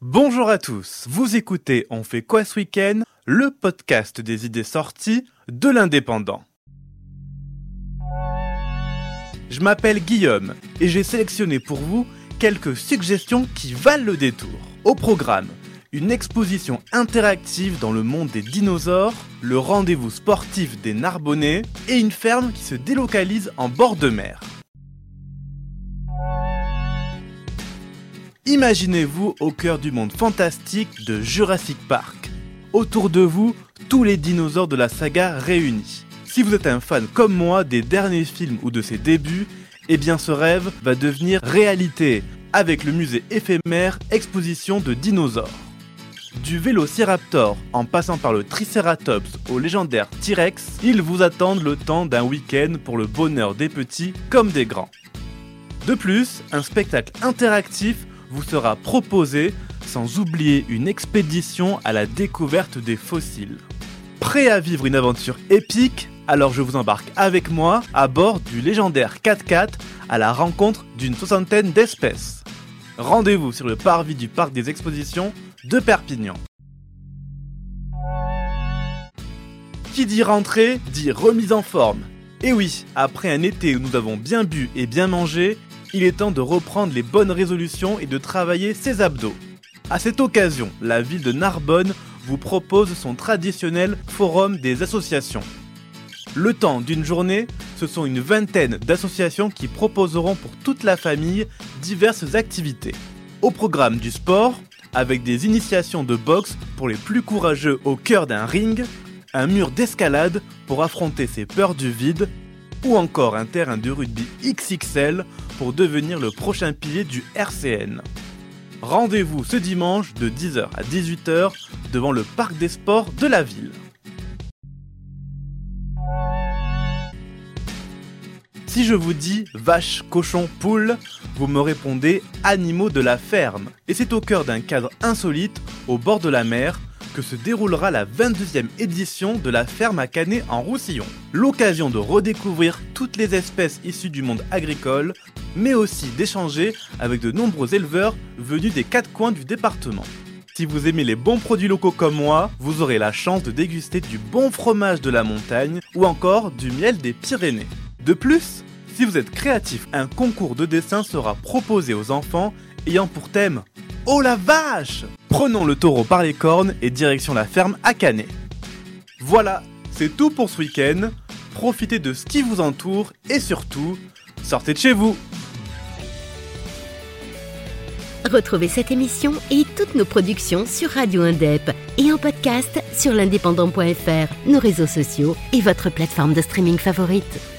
Bonjour à tous, vous écoutez On fait quoi ce week-end? Le podcast des idées sorties de l'indépendant. Je m'appelle Guillaume et j'ai sélectionné pour vous quelques suggestions qui valent le détour. Au programme, une exposition interactive dans le monde des dinosaures, le rendez-vous sportif des Narbonnais et une ferme qui se délocalise en bord de mer. Imaginez-vous au cœur du monde fantastique de Jurassic Park. Autour de vous, tous les dinosaures de la saga réunis. Si vous êtes un fan comme moi des derniers films ou de ses débuts, eh bien ce rêve va devenir réalité avec le musée éphémère Exposition de dinosaures. Du Vélociraptor en passant par le Triceratops au légendaire T-Rex, ils vous attendent le temps d'un week-end pour le bonheur des petits comme des grands. De plus, un spectacle interactif vous sera proposé, sans oublier une expédition à la découverte des fossiles. Prêt à vivre une aventure épique? Alors je vous embarque avec moi à bord du légendaire 4x4 à la rencontre d'une soixantaine d'espèces. Rendez-vous sur le parvis du parc des expositions de Perpignan. Qui dit rentrée dit remise en forme. Et oui, après un été où nous avons bien bu et bien mangé, il est temps de reprendre les bonnes résolutions et de travailler ses abdos. À cette occasion, la ville de Narbonne vous propose son traditionnel forum des associations. Le temps d'une journée, ce sont une vingtaine d'associations qui proposeront pour toute la famille diverses activités. Au programme du sport, avec des initiations de boxe pour les plus courageux au cœur d'un ring, un mur d'escalade pour affronter ses peurs du vide, ou encore un terrain de rugby XXL pour devenir le prochain pilier du RCN. Rendez-vous ce dimanche de 10h à 18h devant le parc des sports de la ville. Si je vous dis vache, cochon, poule, vous me répondez animaux de la ferme. Et c'est au cœur d'un cadre insolite, au bord de la mer, que se déroulera la 22e édition de la ferme à Canet en Roussillon. L'occasion de redécouvrir toutes les espèces issues du monde agricole, mais aussi d'échanger avec de nombreux éleveurs venus des quatre coins du département. Si vous aimez les bons produits locaux comme moi, vous aurez la chance de déguster du bon fromage de la montagne ou encore du miel des Pyrénées. De plus, si vous êtes créatif, un concours de dessin sera proposé aux enfants ayant pour thème Oh la vache Prenons le taureau par les cornes et direction la ferme à Canet. Voilà, c'est tout pour ce week-end. Profitez de ce qui vous entoure et surtout, sortez de chez vous. Retrouvez cette émission et toutes nos productions sur Radio Indep et en podcast sur l'indépendant.fr, nos réseaux sociaux et votre plateforme de streaming favorite.